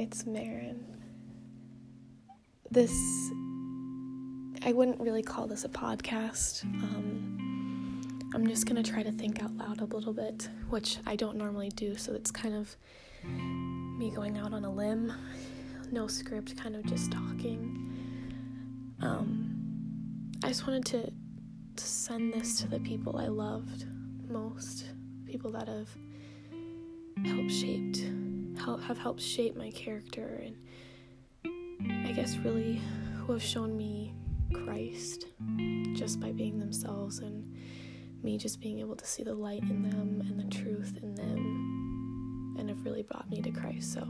it's Marin. This, I wouldn't really call this a podcast. Um, I'm just gonna try to think out loud a little bit, which I don't normally do, so it's kind of me going out on a limb. No script, kind of just talking. Um, I just wanted to, to send this to the people I loved most, people that have helped shaped help, have helped shape my character and I guess really who have shown me Christ just by being themselves and me just being able to see the light in them and the truth in them and have really brought me to Christ. So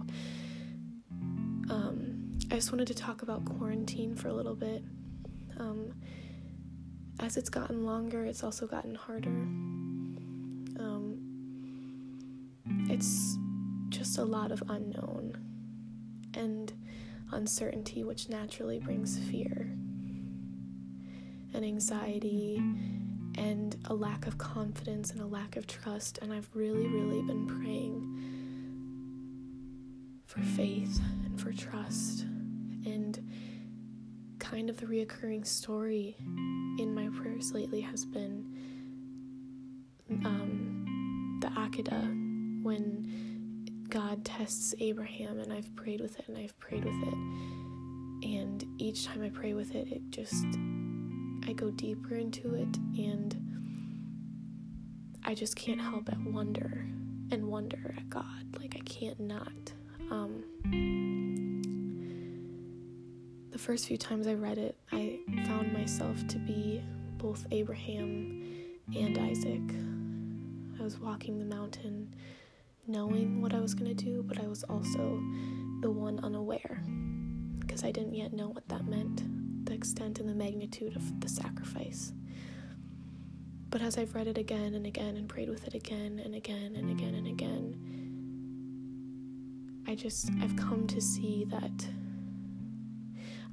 um, I just wanted to talk about quarantine for a little bit. Um, as it's gotten longer, it's also gotten harder. Um, it's just a lot of unknown and uncertainty, which naturally brings fear and anxiety and a lack of confidence and a lack of trust. And I've really, really been praying for faith and for trust. And kind of the reoccurring story in my prayers lately has been um, the Akedah when God tests Abraham, and I've prayed with it and I've prayed with it. And each time I pray with it, it just, I go deeper into it, and I just can't help but wonder and wonder at God. Like, I can't not. Um, the first few times I read it, I found myself to be both Abraham and Isaac. I was walking the mountain knowing what I was going to do, but I was also the one unaware because I didn't yet know what that meant, the extent and the magnitude of the sacrifice. But as I've read it again and again and prayed with it again and again and again and again, I just, I've come to see that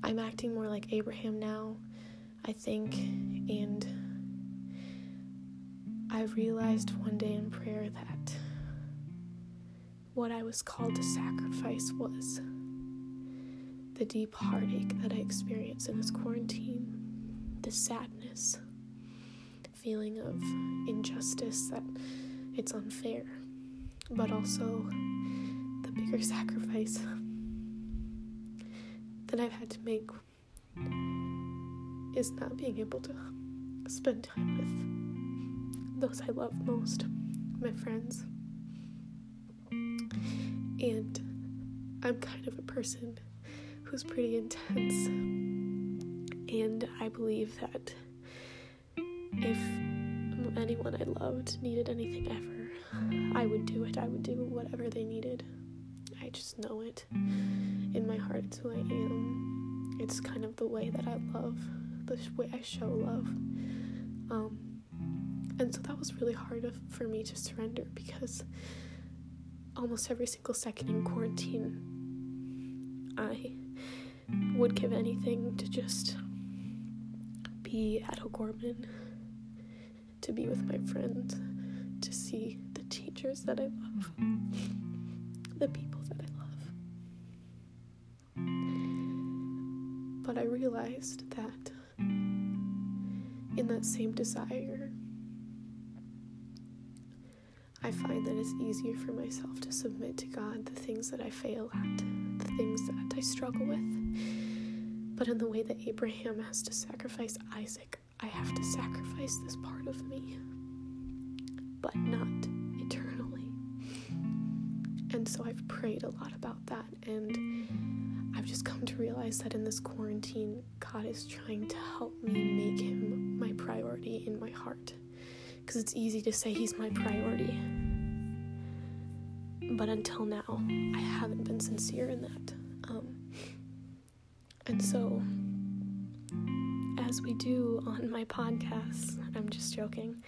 I'm acting more like Abraham now, I think, and I realized one day in prayer that what I was called to sacrifice was the deep heartache that I experienced in this quarantine, the sadness, feeling of injustice that it's unfair, but also the bigger sacrifice that I've had to make is not being able to spend time with those I love most, my friends. And I'm kind of a person who's pretty intense. And I believe that if anyone I loved needed anything ever, I would do it. I would do whatever they needed. I just know it. In my heart, it's who I am. It's kind of the way that I love, the way I show love. Um, and so that was really hard for me to surrender because almost every single second in quarantine, I would give anything to just be at O'Gorman, to be with my friends, to see the teachers that I love, the people that I love. But I realized that in that same desire, I find that it's easier for myself to submit to God the things that I fail at, the things that I struggle with. But in the way that Abraham has to sacrifice Isaac, I have to sacrifice this part of me, but not eternally. And so I've prayed a lot about that, and I've just come to realize that in this quarantine, God is trying to help me make Him my priority in my heart because it's easy to say he's my priority. But until now, I haven't been sincere in that. Um, and so, as we do on my podcasts, I'm just joking.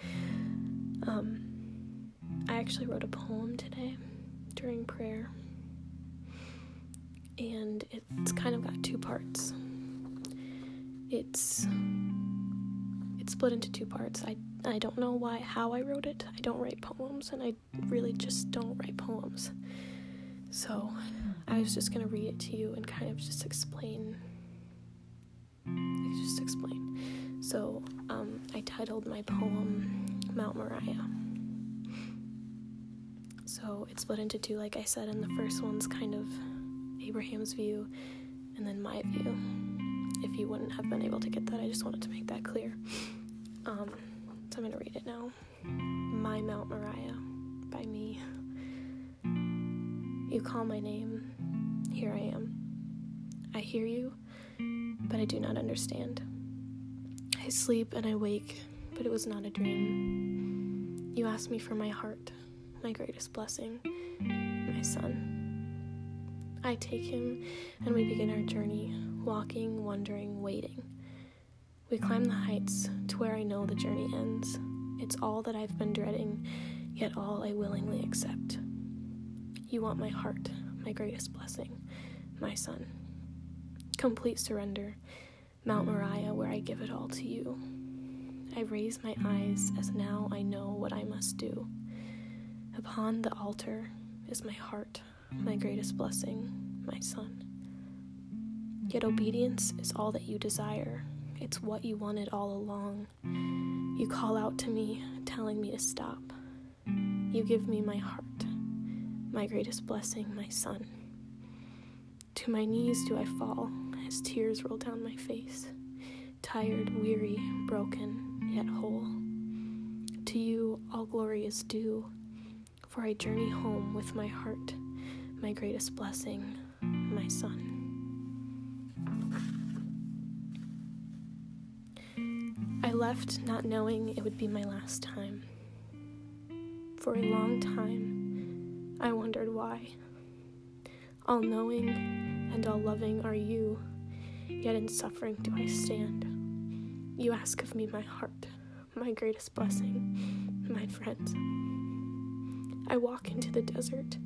Um, I actually wrote a poem today during prayer, and it's kind of got two parts. It's split into two parts. I I don't know why how I wrote it. I don't write poems and I really just don't write poems. So I was just gonna read it to you and kind of just explain. Just explain. So um, I titled my poem Mount Moriah. So it's split into two, like I said, and the first one's kind of Abraham's view, and then my view. If you wouldn't have been able to get that, I just wanted to make that clear. Um, so I'm gonna read it now. My Mount Moriah by me. You call my name, here I am. I hear you, but I do not understand. I sleep and I wake, but it was not a dream. You ask me for my heart, my greatest blessing, my son. I take him and we begin our journey, walking, wondering, waiting. We climb the heights to where I know the journey ends. It's all that I've been dreading, yet all I willingly accept. You want my heart, my greatest blessing, my son. Complete surrender, Mount Moriah, where I give it all to you. I raise my eyes as now I know what I must do. Upon the altar is my heart, my greatest blessing, my son. Yet obedience is all that you desire, it's what you wanted all along. You call out to me, telling me to stop. You give me my heart my greatest blessing, my son. To my knees do I fall as tears roll down my face, tired, weary, broken, yet whole. To you all glory is due, for I journey home with my heart, my greatest blessing, my son. Left not knowing it would be my last time. For a long time, I wondered why. All knowing and all loving are you, yet in suffering do I stand. You ask of me my heart, my greatest blessing, my friends. I walk into the desert,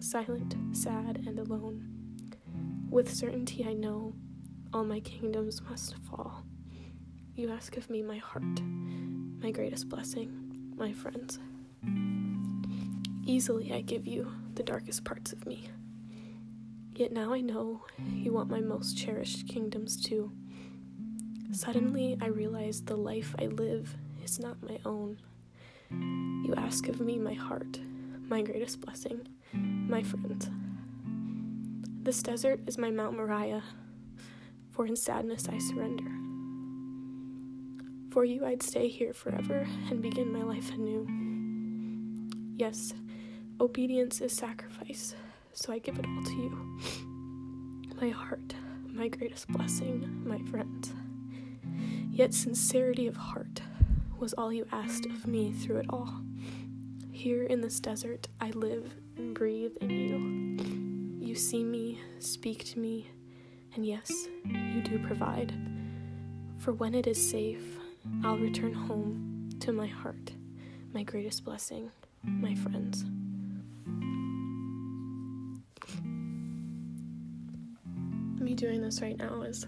silent, sad, and alone. With certainty, I know all my kingdoms must fall. You ask of me my heart, my greatest blessing, my friends. Easily I give you the darkest parts of me. Yet now I know you want my most cherished kingdoms too. Suddenly I realize the life I live is not my own. You ask of me my heart, my greatest blessing, my friends. This desert is my Mount Moriah, for in sadness I surrender. For you I'd stay here forever and begin my life anew. Yes, Obedience is sacrifice, so I give it all to you. My heart, my greatest blessing, my friends. Yet sincerity of heart was all you asked of me through it all. Here in this desert, I live and breathe in you. You see me, speak to me, and yes, you do provide. For when it is safe, I'll return home to my heart, my greatest blessing, my friends. me doing this right now is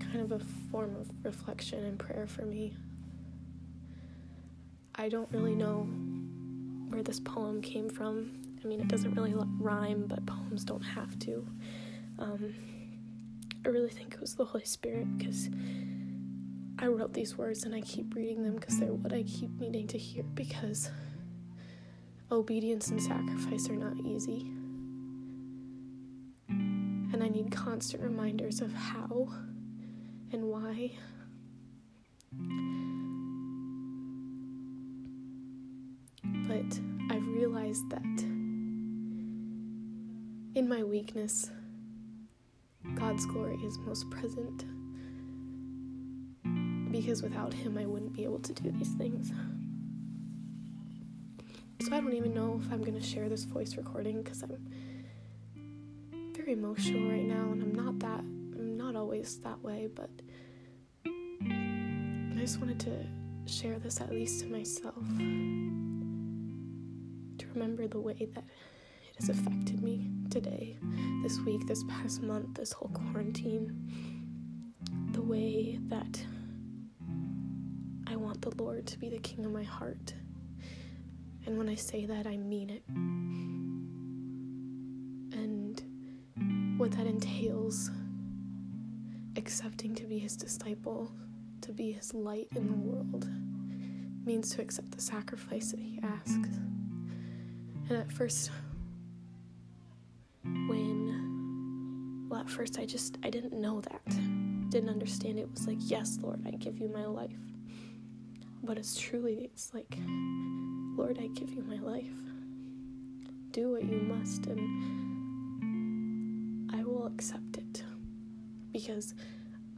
kind of a form of reflection and prayer for me. I don't really know where this poem came from. I mean, it doesn't really rhyme, but poems don't have to. Um, I really think it was the Holy Spirit because I wrote these words and I keep reading them because they're what I keep needing to hear because obedience and sacrifice are not easy and I need constant reminders of how and why. But I've realized that in my weakness, God's glory is most present. Because without Him, I wouldn't be able to do these things. So I don't even know if I'm going to share this voice recording because I'm very emotional right now, and I'm not that, I'm not always that way, but I just wanted to share this at least to myself to remember the way that it has affected me today, this week, this past month, this whole quarantine. The way that want the Lord to be the king of my heart. And when I say that, I mean it. and what that entails accepting to be his disciple, to be his light in the world, means to accept the sacrifice that he asks. And at first, when, well, at first I just, I didn't know that. Didn't understand it. was like, yes, Lord, I give you my life. But it's truly, it's like, Lord, I give you my life. Do what you must, and I will accept it because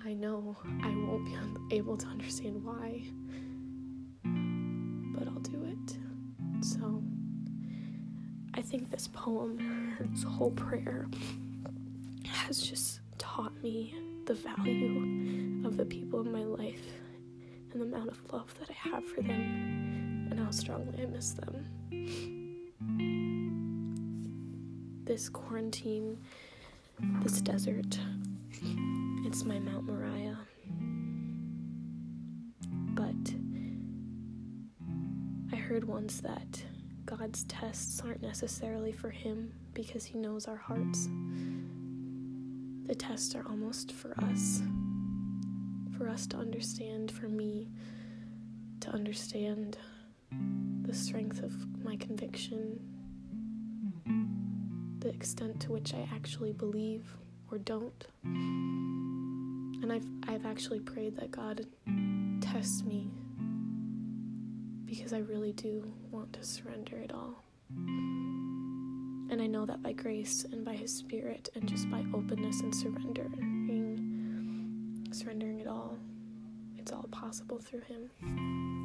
I know I won't be able to understand why, but I'll do it. So I think this poem, this whole prayer, has just taught me the value of the people in my life and the amount of love that I have for them and how strongly I miss them. This quarantine, this desert, it's my Mount Moriah. But I heard once that God's tests aren't necessarily for Him because He knows our hearts. The tests are almost for us, for us to understand, for me to understand the strength of my conviction, the extent to which I actually believe or don't. And I've I've actually prayed that God test me because I really do want to surrender it all. And I know that by grace and by his spirit and just by openness and surrendering all, it's all possible through him.